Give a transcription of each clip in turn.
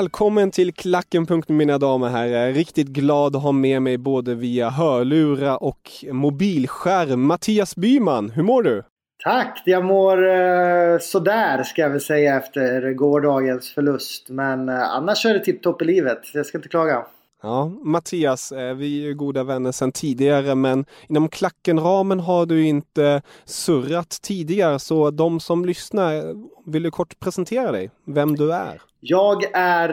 Välkommen till Klacken. mina damer och herrar. Riktigt glad att ha med mig både via hörlurar och mobilskärm. Mattias Byman, hur mår du? Tack! Jag mår eh, sådär ska jag väl säga efter gårdagens förlust. Men eh, annars är det tipptopp i livet. Jag ska inte klaga. Ja, Mattias, eh, vi är ju goda vänner sedan tidigare men inom klackenramen har du inte surrat tidigare så de som lyssnar, vill du kort presentera dig, vem du är? Jag är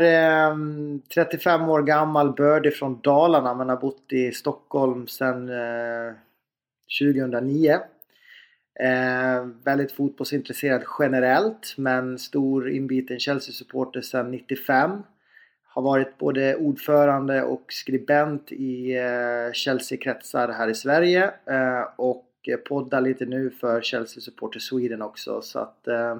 eh, 35 år gammal, bördig från Dalarna men har bott i Stockholm sedan eh, 2009. Eh, väldigt fotbollsintresserad generellt men stor inbiten Chelsea-supporter sedan 95. Har varit både ordförande och skribent i eh, Chelsea-kretsar här i Sverige eh, och poddar lite nu för Chelsea Supporter Sweden också. Så att, eh,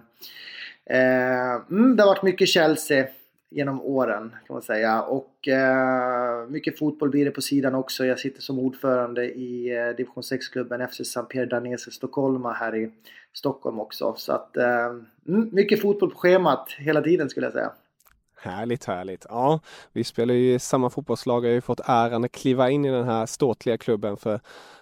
eh, mm, det har varit mycket Chelsea genom åren kan man säga. Och eh, mycket fotboll blir det på sidan också. Jag sitter som ordförande i eh, division 6-klubben FC St. Danese Stockholma här i Stockholm också. Så att eh, mm, mycket fotboll på schemat hela tiden skulle jag säga. Härligt, härligt. Ja, vi spelar ju i samma fotbollslag. Jag har ju fått äran att kliva in i den här ståtliga klubben för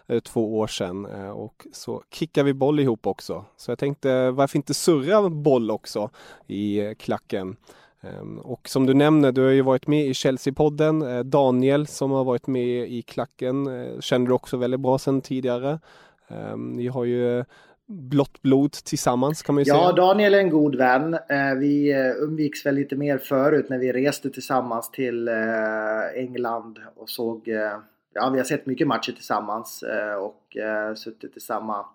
eh, två år sedan eh, och så kickar vi boll ihop också. Så jag tänkte varför inte surra boll också i eh, klacken? Ehm, och som du nämner, du har ju varit med i Chelsea-podden. Daniel som har varit med i klacken känner du också väldigt bra sedan tidigare. Ehm, ni har ju blått blod tillsammans kan man ju ja, säga. Ja, Daniel är en god vän. Eh, vi eh, umgicks väl lite mer förut när vi reste tillsammans till eh, England och såg... Ja, vi har sett mycket matcher tillsammans och suttit i samma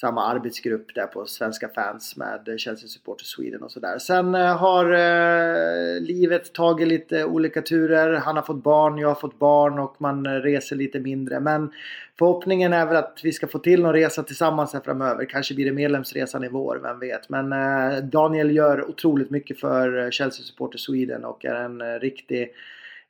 samma arbetsgrupp där på Svenska fans med Chelsea Supporters Sweden och sådär. Sen eh, har eh, livet tagit lite olika turer. Han har fått barn, jag har fått barn och man eh, reser lite mindre. Men förhoppningen är väl att vi ska få till någon resa tillsammans här framöver. Kanske blir det medlemsresan i vår, vem vet. Men eh, Daniel gör otroligt mycket för eh, Chelsea Supporters Sweden och är en eh, riktig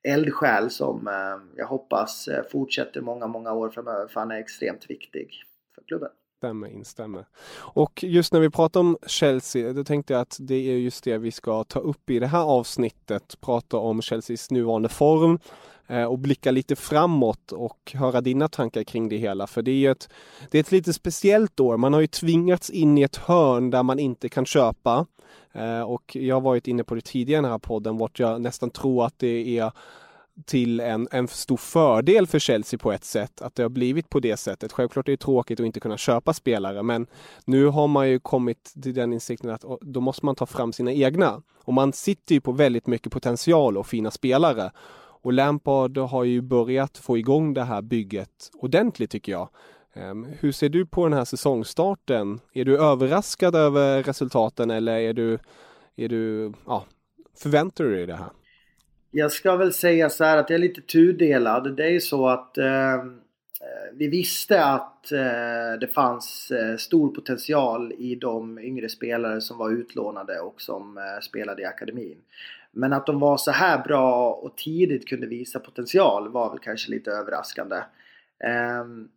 eldsjäl som eh, jag hoppas fortsätter många, många år framöver. För han är extremt viktig för klubben. Instämmer, instämmer. Och just när vi pratar om Chelsea, då tänkte jag att det är just det vi ska ta upp i det här avsnittet. Prata om Chelseas nuvarande form eh, och blicka lite framåt och höra dina tankar kring det hela. För det är ju ett, det är ett lite speciellt år. Man har ju tvingats in i ett hörn där man inte kan köpa. Eh, och jag har varit inne på det tidigare i den här podden, vart jag nästan tror att det är till en, en stor fördel för Chelsea på ett sätt att det har blivit på det sättet. Självklart är det tråkigt att inte kunna köpa spelare men nu har man ju kommit till den insikten att då måste man ta fram sina egna. Och man sitter ju på väldigt mycket potential och fina spelare. Och Lampard har ju börjat få igång det här bygget ordentligt tycker jag. Ehm, hur ser du på den här säsongstarten? Är du överraskad över resultaten eller är du, är du ja, förväntar du dig det här? Jag ska väl säga så här att jag är lite tudelad. Det är ju så att eh, eh, vi visste att eh, det fanns eh, stor potential i de yngre spelare som var utlånade och som eh, spelade i akademin. Men att de var så här bra och tidigt kunde visa potential var väl kanske lite överraskande. Ehm,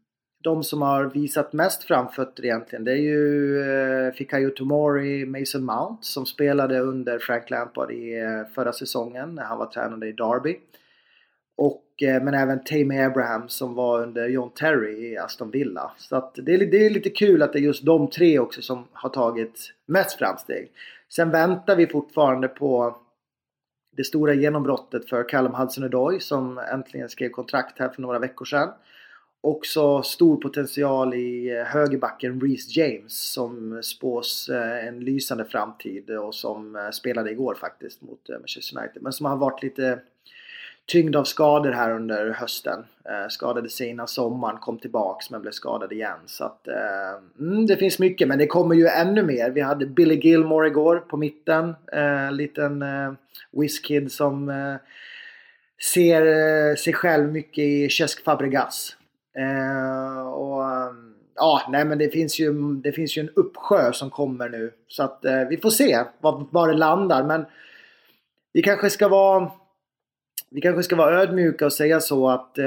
de som har visat mest framfötter egentligen det är ju eh, Fikayo Tomori, Mason Mount som spelade under Frank Lampard i eh, förra säsongen när han var tränare i Derby. Och, eh, men även Tammy Abraham som var under John Terry i Aston Villa. Så att det, är, det är lite kul att det är just de tre också som har tagit mest framsteg. Sen väntar vi fortfarande på det stora genombrottet för Callum Hudson-Odoi som äntligen skrev kontrakt här för några veckor sedan. Också stor potential i eh, högerbacken Reece James som spås eh, en lysande framtid och som eh, spelade igår faktiskt mot Manchester United. Men som har varit lite tyngd av skador här under hösten. skadade sig innan sommaren, kom tillbaks men blev skadad igen. Så att, mm, det finns mycket men det kommer ju ännu mer. Vi hade Billy Gilmore igår på mitten. En liten eh, whiskid som ser sig själv mycket i Cesc Fabregas. Eh, och ehm, ja, nej men det finns ju, det finns ju en uppsjö som kommer nu. Så att eh, vi får se var, var det landar. Men vi kanske ska vara vi kanske ska vara ödmjuka och säga så att eh,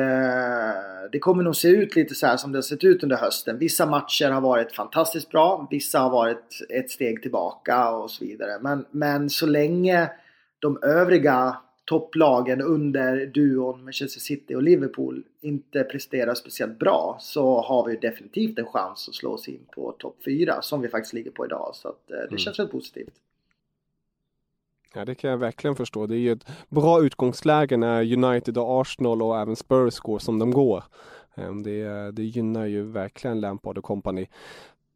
det kommer nog se ut lite så här som det har sett ut under hösten. Vissa matcher har varit fantastiskt bra, vissa har varit ett steg tillbaka och så vidare. Men, men så länge de övriga topplagen under duon Manchester City och Liverpool inte presterar speciellt bra så har vi definitivt en chans att slå oss in på topp 4 som vi faktiskt ligger på idag. Så att, eh, det mm. känns väldigt positivt. Ja, det kan jag verkligen förstå. Det är ju ett bra utgångsläge när United och Arsenal och även Spurs går som de går. Ehm, det, det gynnar ju verkligen Lampard och company.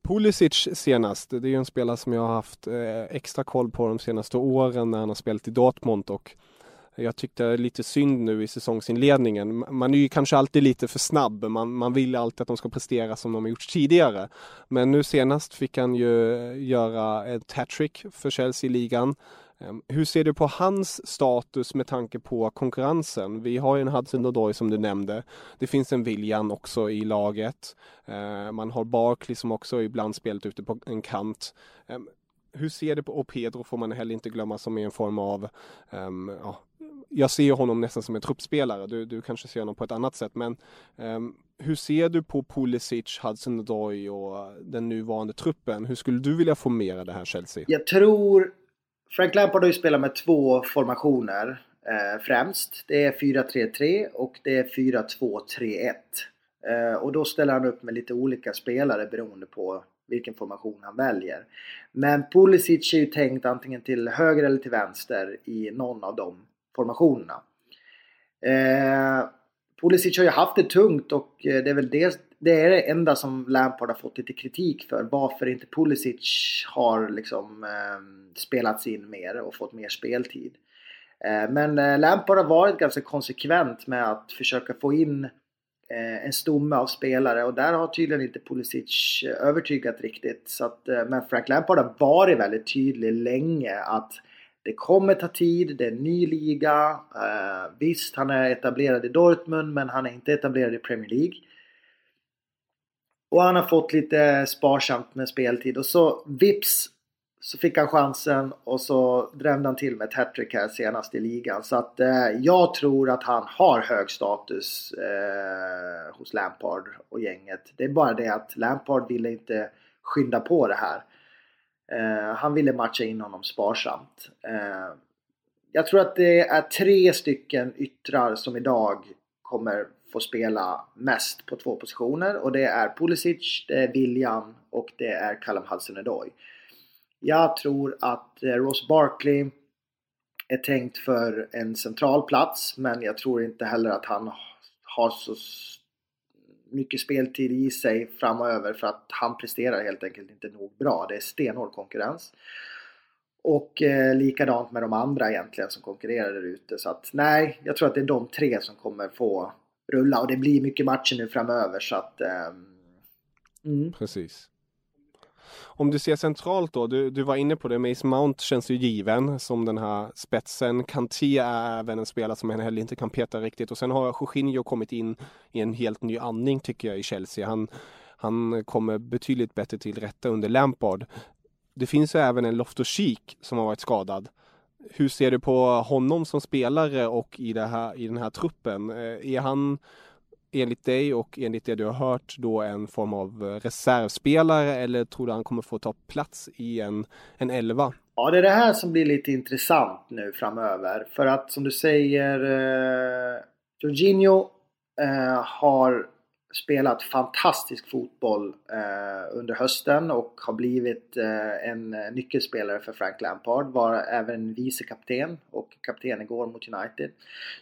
Pulisic senast, det är ju en spelare som jag har haft eh, extra koll på de senaste åren när han har spelat i Dortmund och jag tyckte lite synd nu i säsongsinledningen. Man är ju kanske alltid lite för snabb. Man, man vill alltid att de ska prestera som de har gjort tidigare. Men nu senast fick han ju eh, göra ett hattrick för Chelsea i ligan. Ehm, hur ser du på hans status med tanke på konkurrensen? Vi har ju en Hudson Odoi som du nämnde. Det finns en William också i laget. Ehm, man har Barkley som också ibland spelat ute på en kant. Ehm, hur ser du på, och Pedro får man heller inte glömma som är en form av um, ja, jag ser honom nästan som en truppspelare. Du, du kanske ser honom på ett annat sätt. Men um, hur ser du på Pulisic, Hudson Odoi och den nuvarande truppen? Hur skulle du vilja formera det här Chelsea? Jag tror Frank Lampard har ju spelat med två formationer eh, främst. Det är 4-3-3 och det är 4-2-3-1. Eh, och då ställer han upp med lite olika spelare beroende på vilken formation han väljer. Men Pulisic är ju tänkt antingen till höger eller till vänster i någon av dem formationerna. Eh, Pulisic har ju haft det tungt och eh, det är väl det, det är det enda som Lampard har fått lite kritik för. Varför inte Pulisic har liksom eh, spelats in mer och fått mer speltid. Eh, men eh, Lampard har varit ganska konsekvent med att försöka få in eh, en stomme av spelare och där har tydligen inte Pulisic eh, övertygat riktigt. Så att, eh, men Frank Lampard har varit väldigt tydlig länge att det kommer ta tid, det är en ny liga. Eh, visst, han är etablerad i Dortmund men han är inte etablerad i Premier League. Och han har fått lite sparsamt med speltid och så vips så fick han chansen och så drämde han till med ett hattrick här senast i ligan. Så att eh, jag tror att han har hög status eh, hos Lampard och gänget. Det är bara det att Lampard ville inte skynda på det här. Eh, han ville matcha in honom sparsamt. Eh, jag tror att det är tre stycken yttrar som idag kommer få spela mest på två positioner och det är Pulisic, det är William och det är Callum Hudson-Odoi. Jag tror att eh, Ross Barkley är tänkt för en central plats men jag tror inte heller att han har så mycket speltid i sig framöver för att han presterar helt enkelt inte nog bra. Det är stenhård konkurrens. Och eh, likadant med de andra egentligen som konkurrerar där ute. Så att nej, jag tror att det är de tre som kommer få rulla och det blir mycket matcher nu framöver så att... Eh, mm. Precis. Om du ser centralt då, du, du var inne på det, Mace Mount känns ju given som den här spetsen. Kanté är även en spelare som han heller inte kan peta riktigt och sen har Jorginho kommit in i en helt ny andning tycker jag i Chelsea. Han, han kommer betydligt bättre till rätta under Lampard. Det finns ju även en Loftus-Cheek som har varit skadad. hur ser du på honom som spelare och i, det här, i den här truppen? Eh, är han enligt dig och enligt det du har hört då en form av eh, reservspelare eller tror du han kommer få ta plats i en, en elva? Ja, det är det här som blir lite intressant nu framöver. För att som du säger, eh, Jorginho eh, har spelat fantastisk fotboll eh, under hösten och har blivit eh, en eh, nyckelspelare för Frank Lampard. Var även vicekapten och kapten igår mot United.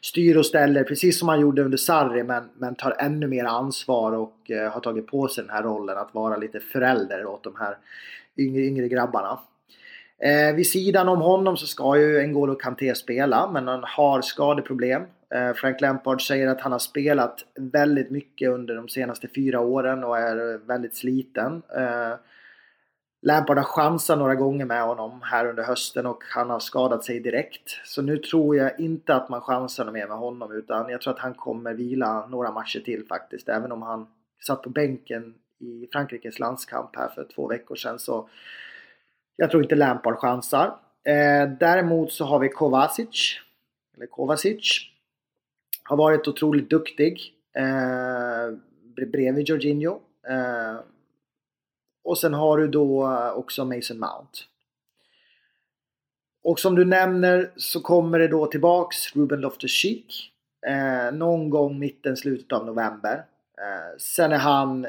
Styr och ställer precis som han gjorde under Sarri men, men tar ännu mer ansvar och eh, har tagit på sig den här rollen att vara lite förälder åt de här yngre, yngre grabbarna. Eh, vid sidan om honom så ska ju N'Golo Kanté spela men han har skadeproblem. Eh, Frank Lampard säger att han har spelat väldigt mycket under de senaste fyra åren och är väldigt sliten. Eh, Lampard har chansat några gånger med honom här under hösten och han har skadat sig direkt. Så nu tror jag inte att man chansar mer med honom utan jag tror att han kommer vila några matcher till faktiskt. Även om han satt på bänken i Frankrikes landskamp här för två veckor sedan så jag tror inte Lampard chansar. Eh, däremot så har vi Kovacic. Eller Kovacic. Har varit otroligt duktig. Eh, bredvid Jorginho. Eh, och sen har du då eh, också Mason Mount. Och som du nämner så kommer det då tillbaks Ruben Loftus-Cheek. Eh, någon gång mitten, slutet av november. Eh, sen är han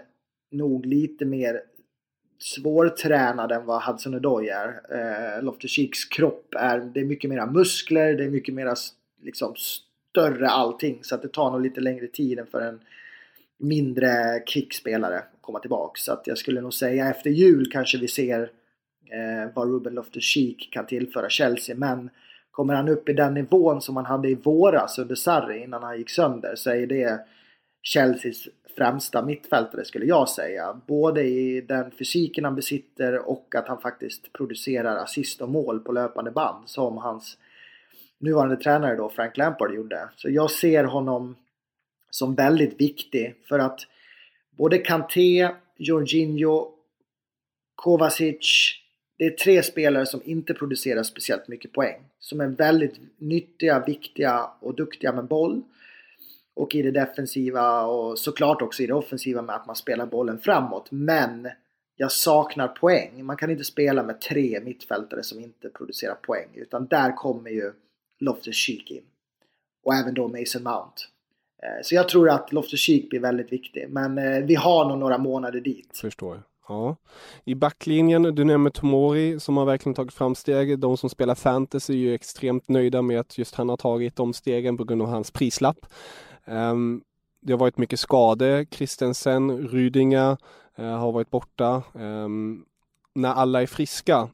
nog lite mer svårtränad än vad Hudson Odoi är. Eh, Loftus-Cheeks kropp är, det är mycket mera muskler, det är mycket mera liksom större allting. Så att det tar nog lite längre tid än för en mindre kickspelare att komma tillbaka. Så att jag skulle nog säga efter jul kanske vi ser eh, vad Ruben Loftus-Cheek kan tillföra Chelsea. Men kommer han upp i den nivån som han hade i våras under Sarri innan han gick sönder så är det Chelseas främsta mittfältare skulle jag säga. Både i den fysiken han besitter och att han faktiskt producerar assist och mål på löpande band som hans nuvarande tränare då Frank Lampard gjorde. Så jag ser honom som väldigt viktig för att både Kanté, Jorginho, Kovacic det är tre spelare som inte producerar speciellt mycket poäng. Som är väldigt nyttiga, viktiga och duktiga med boll och i det defensiva och såklart också i det offensiva med att man spelar bollen framåt. Men jag saknar poäng. Man kan inte spela med tre mittfältare som inte producerar poäng. Utan där kommer ju Loftus-Cheek in. Och även då Mason Mount. Eh, så jag tror att Loftus-Cheek blir väldigt viktig. Men eh, vi har nog några månader dit. Förstår. Ja. I backlinjen, du nämner Tomori som har verkligen tagit framsteg. De som spelar fantasy är ju extremt nöjda med att just han har tagit de stegen på grund av hans prislapp. Um, det har varit mycket skade. Kristensen, Rydinga uh, har varit borta. Um, när alla är friska,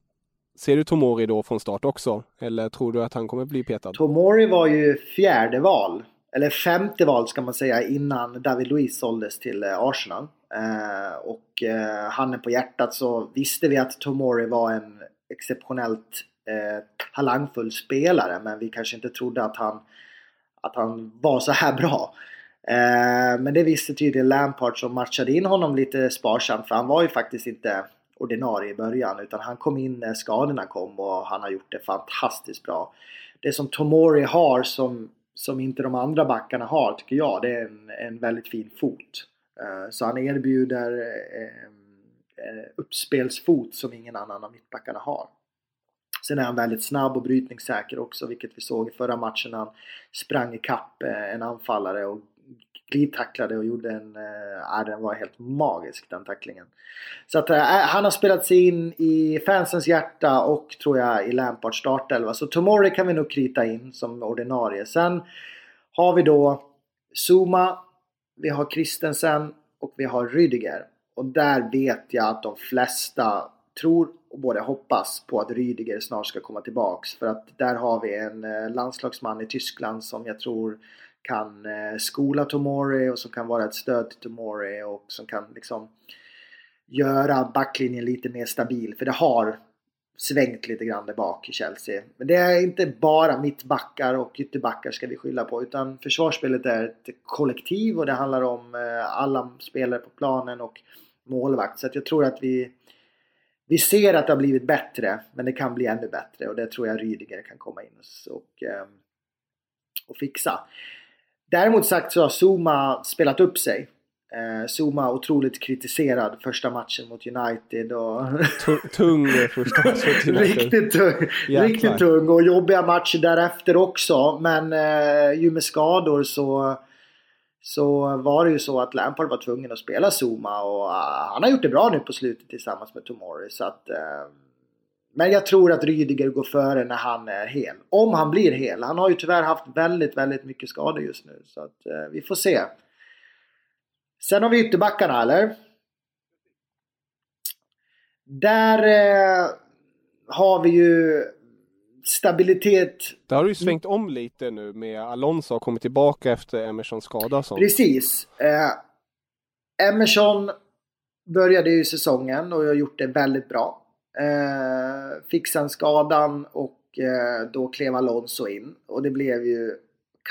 ser du Tomori då från start också? Eller tror du att han kommer bli petad? Tomori var ju fjärde val. Eller femte val ska man säga innan David Luiz såldes till eh, Arsenal. Uh, och uh, handen på hjärtat så visste vi att Tomori var en exceptionellt talangfull spelare. Men vi kanske inte trodde att han att han var så här bra. Eh, men det visste tydligen Lampard som matchade in honom lite sparsamt för han var ju faktiskt inte ordinarie i början utan han kom in när skadorna kom och han har gjort det fantastiskt bra. Det som Tomori har som, som inte de andra backarna har tycker jag det är en, en väldigt fin fot. Eh, så han erbjuder eh, eh uppspelsfot som ingen annan av mittbackarna har. Sen är han väldigt snabb och brytningssäker också, vilket vi såg i förra matchen när han sprang ikapp eh, en anfallare och glidtacklade och gjorde en... Äh, den var helt magisk den tacklingen. Så att äh, han har spelat sig in i fansens hjärta och tror jag i Lampards startelva. Så Tomori kan vi nog krita in som ordinarie. Sen har vi då Zuma, vi har Christensen och vi har Rydiger. Och där vet jag att de flesta tror och både hoppas på att Rydiger snart ska komma tillbaks. För att där har vi en eh, landslagsman i Tyskland som jag tror kan eh, skola Tomori och som kan vara ett stöd till Tomori och som kan liksom göra backlinjen lite mer stabil. För det har svängt lite grann där bak i Chelsea. Men det är inte bara mittbackar och ytterbackar ska vi skylla på utan försvarsspelet är ett kollektiv och det handlar om eh, alla spelare på planen och målvakt. Så att jag tror att vi vi ser att det har blivit bättre, men det kan bli ännu bättre och det tror jag Rydiger kan komma in och, ehm, och fixa. Däremot sagt så har Zuma spelat upp sig. Eh, Zuma otroligt kritiserad första matchen mot United. Och tung första matchen mot United. riktigt tung. Riktigt tung och jobbiga matcher därefter också. Men eh, ju med skador så, så var det ju så att Lampard var tvungen att spela Zuma och uh, han har gjort det bra nu på slutet tillsammans med Tomori. Så att, uh, men jag tror att Rydiger går före när han är hel. Om han blir hel. Han har ju tyvärr haft väldigt, väldigt mycket skador just nu. Så att uh, vi får se. Sen har vi ytterbackarna eller? Där eh, har vi ju stabilitet. Där har du ju svängt om lite nu med Alonso har kommit tillbaka efter Emersons skada. Som... Precis. Eh, Emerson började ju säsongen och har gjort det väldigt bra. Eh, sen skadan och eh, då klev Alonso in och det blev ju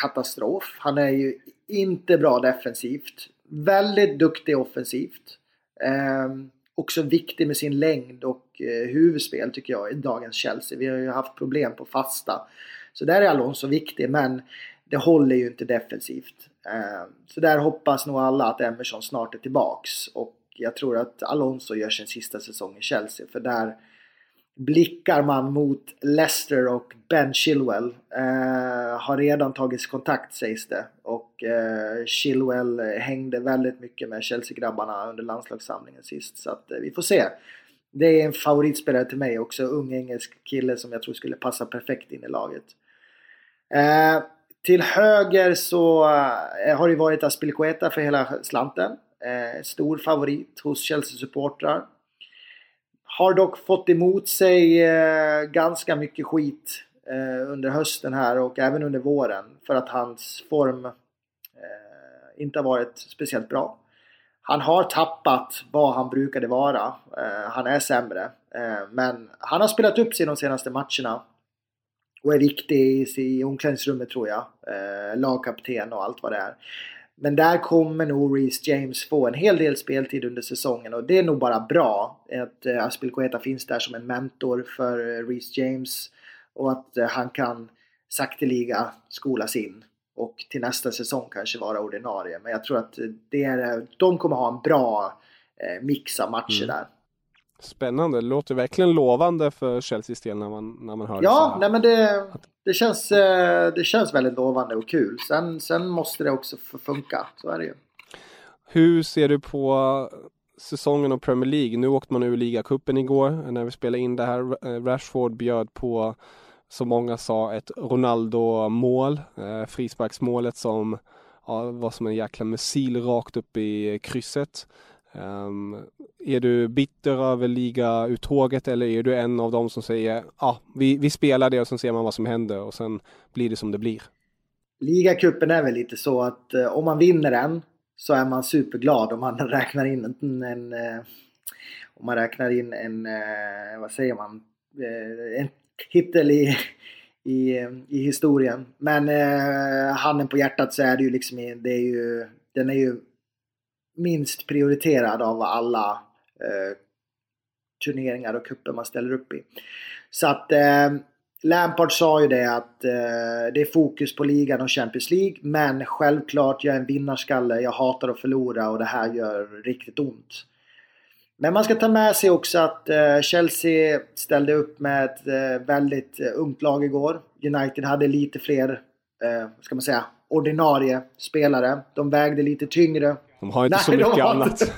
katastrof. Han är ju inte bra defensivt. Väldigt duktig offensivt. Eh, också viktig med sin längd och eh, huvudspel tycker jag i dagens Chelsea. Vi har ju haft problem på fasta. Så där är Alonso viktig men det håller ju inte defensivt. Eh, så där hoppas nog alla att Emerson snart är tillbaks. Och jag tror att Alonso gör sin sista säsong i Chelsea för där blickar man mot Leicester och Ben Chilwell. Eh, har redan tagits kontakt sägs det. Och eh, Chilwell eh, hängde väldigt mycket med Chelsea-grabbarna under landslagssamlingen sist. Så att eh, vi får se. Det är en favoritspelare till mig också. Ung engelsk kille som jag tror skulle passa perfekt in i laget. Eh, till höger så eh, har det varit Aspilicueta för hela slanten. Eh, stor favorit hos Chelsea-supportrar. Har dock fått emot sig eh, ganska mycket skit eh, under hösten här och även under våren för att hans form inte har varit speciellt bra. Han har tappat vad han brukade vara. Eh, han är sämre. Eh, men han har spelat upp sig de senaste matcherna. Och är viktig i, omklädningsrummet tror jag. Eh, lagkapten och allt vad det är. Men där kommer nog Reece James få en hel del speltid under säsongen och det är nog bara bra att Aspil Aspilicueta finns där som en mentor för Reece James och att han kan sakteliga skolas in och till nästa säsong kanske vara ordinarie. Men jag tror att det är, de kommer ha en bra mix av matcher mm. där. Spännande, det låter verkligen lovande för Chelseas del när man, när man hör ja, det. Ja, men det, det, känns, eh, det känns väldigt lovande och kul. Sen, sen måste det också funka, så är det ju. Hur ser du på säsongen av Premier League? Nu åkte man ur ligacupen igår när vi spelade in det här. Eh, Rashford bjöd på, som många sa, ett Ronaldo-mål. Eh, frisparksmålet som ja, var som en jäkla missil rakt upp i krysset. Um, är du bitter över ligauttåget eller är du en av dem som säger ja, ah, vi, vi spelar det och sen ser man vad som händer och sen blir det som det blir? Ligacupen är väl lite så att eh, om man vinner den så är man superglad om man räknar in en, en eh, om man räknar in en, eh, vad säger man, eh, en titel i, i, i historien. Men eh, handen på hjärtat så är det ju liksom, det är ju, den är ju minst prioriterad av alla eh, turneringar och kupper man ställer upp i. Så att eh, Lampard sa ju det att eh, det är fokus på ligan och Champions League. Men självklart, jag är en vinnarskalle. Jag hatar att förlora och det här gör riktigt ont. Men man ska ta med sig också att eh, Chelsea ställde upp med ett eh, väldigt eh, ungt lag igår. United hade lite fler, ska man säga, ordinarie spelare. De vägde lite tyngre. De har inte Nej, så mycket annat.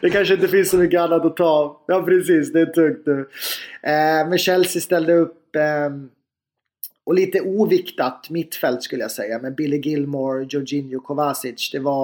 det kanske inte finns så mycket annat att ta av. Ja precis, det är tungt nu. Men Chelsea ställde upp och lite oviktat mittfält skulle jag säga med Billy Gilmore, Jorginho Kovacic. Det var...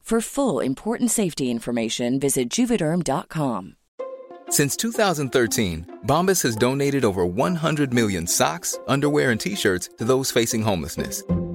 For full important safety information, visit juvederm.com. Since 2013, Bombas has donated over 100 million socks, underwear, and t shirts to those facing homelessness.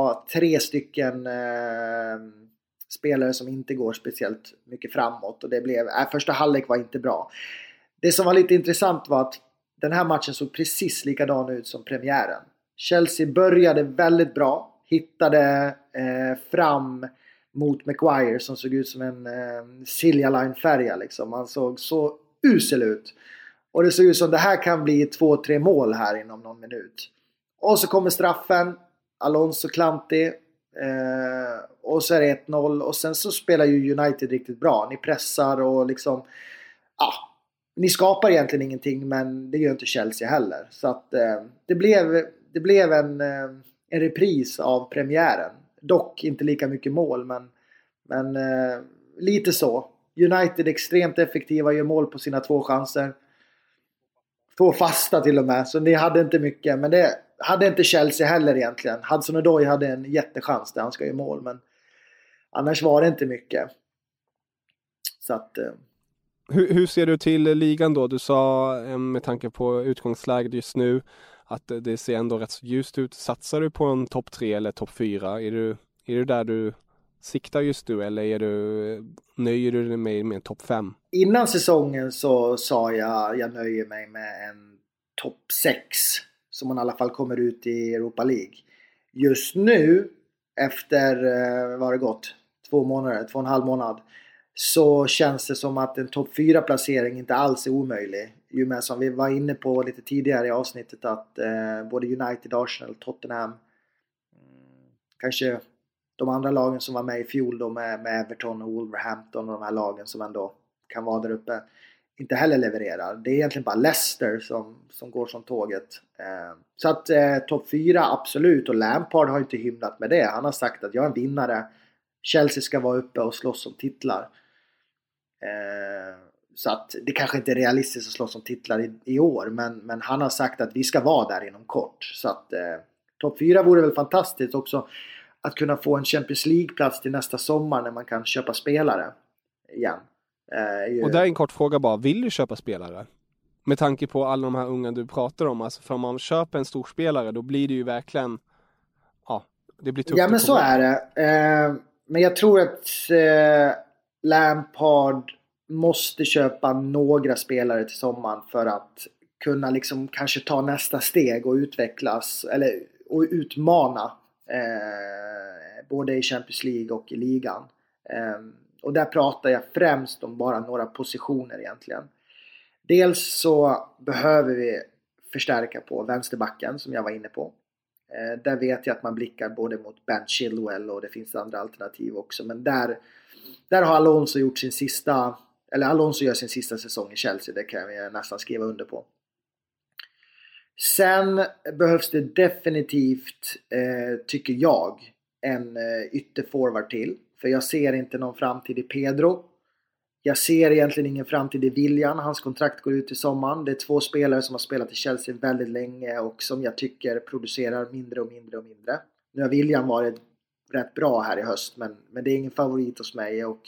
Ja, tre stycken eh, spelare som inte går speciellt mycket framåt och det blev, äh, första halvlek var inte bra. Det som var lite intressant var att den här matchen såg precis likadan ut som premiären. Chelsea började väldigt bra, hittade eh, fram mot Maguire som såg ut som en eh, Silja Line-färja liksom. Han såg så usel ut. Och det såg ut som det här kan bli två, tre mål här inom någon minut. Och så kommer straffen. Alonso klantig. Eh, och så är det 1-0 och sen så spelar ju United riktigt bra. Ni pressar och liksom... Ja, ni skapar egentligen ingenting men det gör inte Chelsea heller. Så att eh, det blev, det blev en, eh, en repris av premiären. Dock inte lika mycket mål men, men eh, lite så. United extremt effektiva, gör mål på sina två chanser. Två fasta till och med, så ni hade inte mycket. Men det hade inte Chelsea heller egentligen. Hudson Odoi hade en jättechans där han ska göra mål men annars var det inte mycket. Så att... Eh, hur, hur, ser du till ligan då? Du sa eh, med tanke på utgångsläget just nu att det ser ändå rätt ljust ut. Satsar du på en topp tre eller topp fyra? Är du, är du där du siktar just nu eller är du, nöjer du dig med, med en topp fem? Innan säsongen så sa jag jag nöjer mig med en topp sex som man i alla fall kommer ut i Europa League. Just nu, efter, eh, vad har det gått? Två månader, två och en halv månad. Så känns det som att en topp 4 placering inte alls är omöjlig. Ju med som vi var inne på lite tidigare i avsnittet att eh, både United, Arsenal, Tottenham, mm, kanske de andra lagen som var med i fjol då med, med Everton och Wolverhampton och de här lagen som ändå kan vara där uppe inte heller levererar. Det är egentligen bara Leicester som, som går som tåget. Eh, så att eh, topp 4 absolut och Lampard har inte hymlat med det. Han har sagt att jag är en vinnare. Chelsea ska vara uppe och slåss om titlar. Eh, så att det kanske inte är realistiskt att slåss om titlar i, i, år men, men han har sagt att vi ska vara där inom kort. Så att eh, topp 4 vore väl fantastiskt också att kunna få en Champions League-plats till nästa sommar när man kan köpa spelare igen. Eh, och där är en kort fråga bara, vill du köpa spelare? Med tanke på alla de här unga du pratar om, alltså för om man köper en stor spelare då blir det ju verkligen, ja, det blir tufft. Ja men så är det. Eh, men jag tror att eh, Lampard måste köpa några spelare till sommaren för att kunna liksom kanske ta nästa steg och utvecklas eller och utmana eh, både i Champions League och i ligan. Eh, och där pratar jag främst om bara några positioner egentligen. Dels så behöver vi förstärka på vänsterbacken som jag var inne på. Eh, där vet jag att man blickar både mot Ben Chilwell och det finns andra alternativ också. Men där, där har Alonso gjort sin sista, eller Alonso gör sin sista säsong i Chelsea. Det kan jag nästan skriva under på. Sen behövs det definitivt, eh, tycker jag, en eh, ytterforward till. För jag ser inte någon framtid i Pedro. Jag ser egentligen ingen framtid i William. Hans kontrakt går ut i sommaren. Det är två spelare som har spelat i Chelsea väldigt länge och som jag tycker producerar mindre och mindre och mindre. Nu har William varit rätt bra här i höst men, men det är ingen favorit hos mig och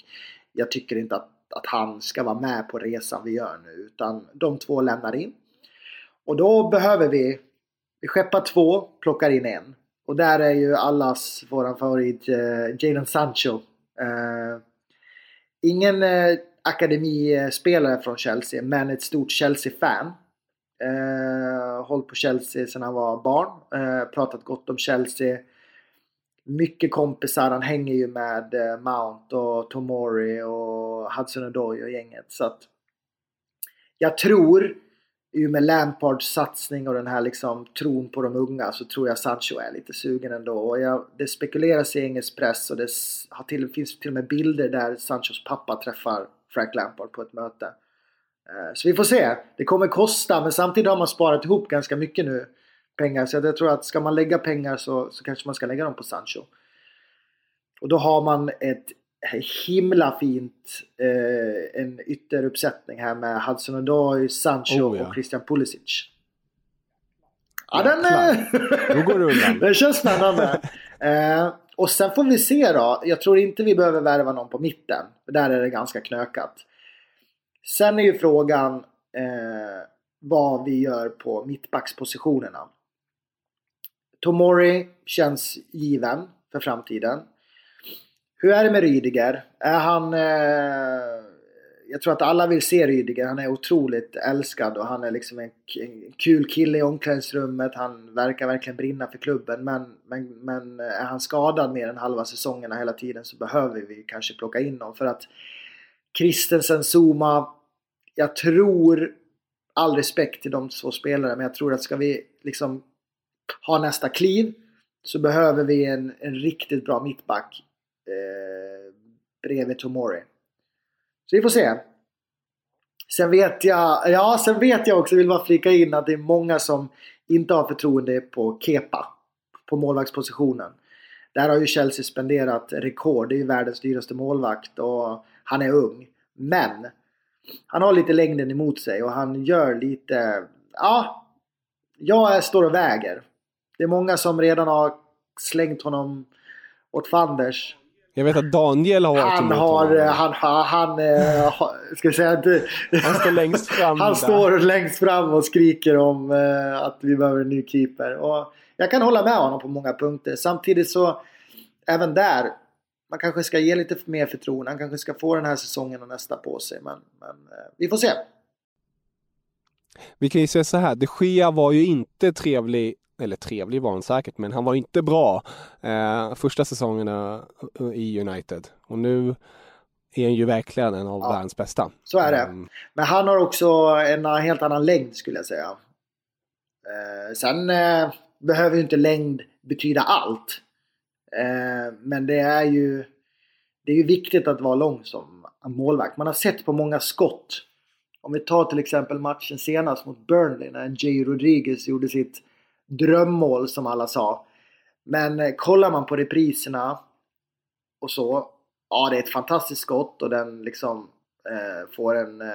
jag tycker inte att, att han ska vara med på resan vi gör nu utan de två lämnar in. Och då behöver vi, vi skeppar två, plockar in en. Och där är ju allas våran favorit eh, Jadon Sancho. Eh, ingen eh, akademispelare från Chelsea men ett stort Chelsea-fan. Eh, hållit på Chelsea sedan han var barn. Eh, pratat gott om Chelsea. Mycket kompisar. Han hänger ju med eh, Mount och Tomori och Hudson Odoi och gänget. Så att jag tror i och med Lampards satsning och den här liksom tron på de unga så tror jag Sancho är lite sugen ändå. Och jag, det spekuleras i engelsk press och det har till, finns till och med bilder där Sanchos pappa träffar Frank Lampard på ett möte. Eh, så vi får se. Det kommer kosta men samtidigt har man sparat ihop ganska mycket nu pengar. Så jag tror att ska man lägga pengar så, så kanske man ska lägga dem på Sancho. Och då har man ett himla fint eh, en ytteruppsättning här med Hudson Odoi, Sancho oh, ja. och Christian Pulisic. Ja, den, då går det undan. den känns spännande. eh, och sen får vi se då. Jag tror inte vi behöver värva någon på mitten. Där är det ganska knökat. Sen är ju frågan eh, vad vi gör på mittbackspositionerna. Tomori känns given för framtiden. Hur är det med Rydiger? Är han... Eh, jag tror att alla vill se Rydiger. Han är otroligt älskad och han är liksom en, en kul kille i omklädningsrummet. Han verkar verkligen brinna för klubben. Men, men, men eh, är han skadad mer än halva säsongerna hela tiden så behöver vi kanske plocka in honom. För att Christensen, Zuma. Jag tror, all respekt till de två spelarna, men jag tror att ska vi liksom ha nästa kliv så behöver vi en, en riktigt bra mittback eh, bredvid Tomori. Så vi får se. Sen vet jag, ja sen vet jag också, vill bara flika in att det är många som inte har förtroende på Kepa. På målvaktspositionen. Där har ju Chelsea spenderat rekord. Det är ju världens dyraste målvakt och han är ung. Men han har lite längden emot sig och han gör lite... Ja, jag står och väger. Det är många som redan har slängt honom åt fanders. Jag vet att Daniel har varit han har, honom. Han, han, han, eh, ska jag säga att... Han står längst fram. Han där. står längst fram och skriker om eh, att vi behöver en ny keeper. Och jag kan hålla med honom på många punkter. Samtidigt så, även där, man kanske ska ge lite mer förtroende. Han kanske ska få den här säsongen och nästa på sig. Men, men eh, vi får se. Vi kan ju säga så här, de Gea var ju inte trevlig eller trevlig var han säkert, men han var inte bra eh, första säsongerna i United. Och nu är han ju verkligen en av ja, världens bästa. Så är det. Um, men han har också en helt annan längd skulle jag säga. Eh, sen eh, behöver ju inte längd betyda allt. Eh, men det är ju det är ju viktigt att vara lång som målvakt. Man har sett på många skott. Om vi tar till exempel matchen senast mot Burnley när Jay Rodriguez gjorde sitt drömmål som alla sa. Men eh, kollar man på repriserna och så. Ja, det är ett fantastiskt skott och den liksom eh, får en eh,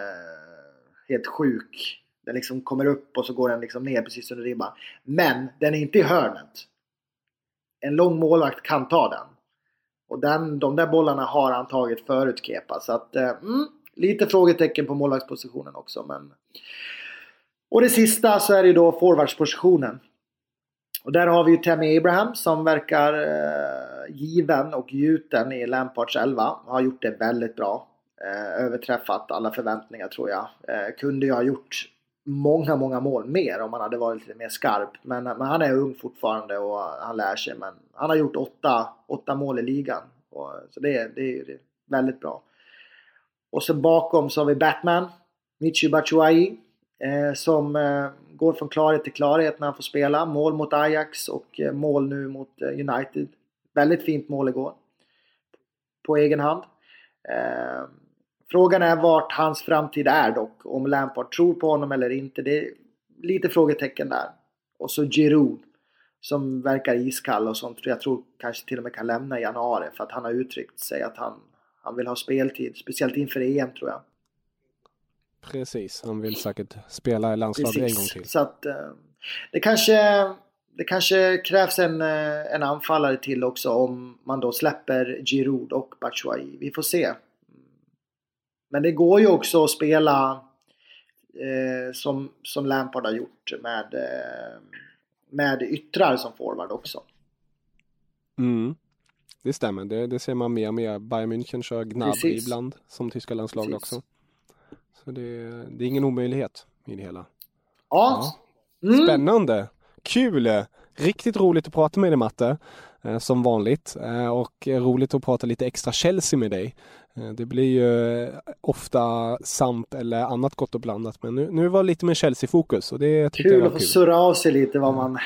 helt sjuk... Den liksom kommer upp och så går den liksom ner precis under ribban. Men den är inte i hörnet. En lång målvakt kan ta den. Och den, de där bollarna har han tagit förut Kepa. Så att, eh, mm, lite frågetecken på målvaktspositionen också. Men... Och det sista så är det då forwardspositionen. Och där har vi ju Tammy Abraham som verkar eh, given och gjuten i Lampards 11. Har gjort det väldigt bra. Eh, överträffat alla förväntningar tror jag. Eh, kunde ju ha gjort många, många mål mer om han hade varit lite mer skarp. Men, men han är ung fortfarande och han lär sig. Men han har gjort åtta, åtta mål i ligan. Och, så det, det är väldigt bra. Och sen bakom så har vi Batman. Michi Batshuayi eh, som eh, går från klarhet till klarhet när han får spela. Mål mot Ajax och eh, mål nu mot eh, United. Väldigt fint mål igår. På egen hand. Eh, frågan är vart hans framtid är dock. Om Lampard tror på honom eller inte. Det är lite frågetecken där. Och så Giroud. Som verkar iskall och sånt. Jag tror kanske till och med kan lämna i januari. För att han har uttryckt sig att han, han vill ha speltid. Speciellt inför EM tror jag. Precis, han vill säkert spela i landslaget en gång till. Så att eh, det kanske, det kanske krävs en, eh, en anfallare till också om man då släpper Giroud och Batshuayi. Vi får se. Men det går ju också att spela eh, som, som Lampard har gjort med, eh, med yttrar som forward också. Mm. Det stämmer, det, det ser man mer och mer. Bayern München kör Gnabry ibland, som tyska landslaget Precis. också. Så det, det är ingen omöjlighet i det hela. Ja. Mm. Spännande! Kul! Riktigt roligt att prata med dig Matte, eh, som vanligt. Eh, och roligt att prata lite extra Chelsea med dig. Eh, det blir ju ofta sant eller annat gott och blandat. Men nu, nu var det lite mer Chelsea-fokus och det tyckte jag Kul var att få kul. surra av sig lite vad man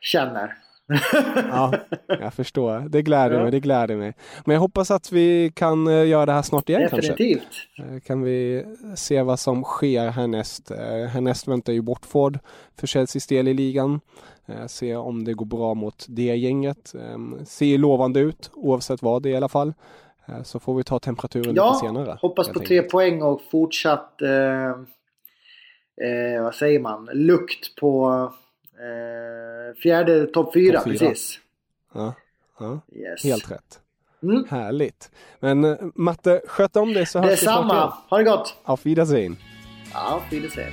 känner. Ja, jag förstår. Det gläder Ja. mig, det gläder mig. Men jag hoppas att vi kan eh, göra det här snart igen kanske. Definitivt. Eh, Kan vi se vad som sker härnäst. Eh, Härnäst väntar ju Watford för Chelseas del i ligan. Se om det går bra mot det gänget. Eh, Ser lovande ut oavsett vad det är i alla fall. Så får vi ta temperaturen lite Ja, senare. hoppas på tre poäng och fortsatt, eh, eh, vad säger man, lukt på fjärde topp fyra. Fyra. Precis. Ja, ja, Yes. helt rätt. Mm. Härligt. Men eh, Matte, sköt om dig så hörs vi snart. Detsamma. Ha det gott. Auf Wiedersehen. Auf Wiedersehen.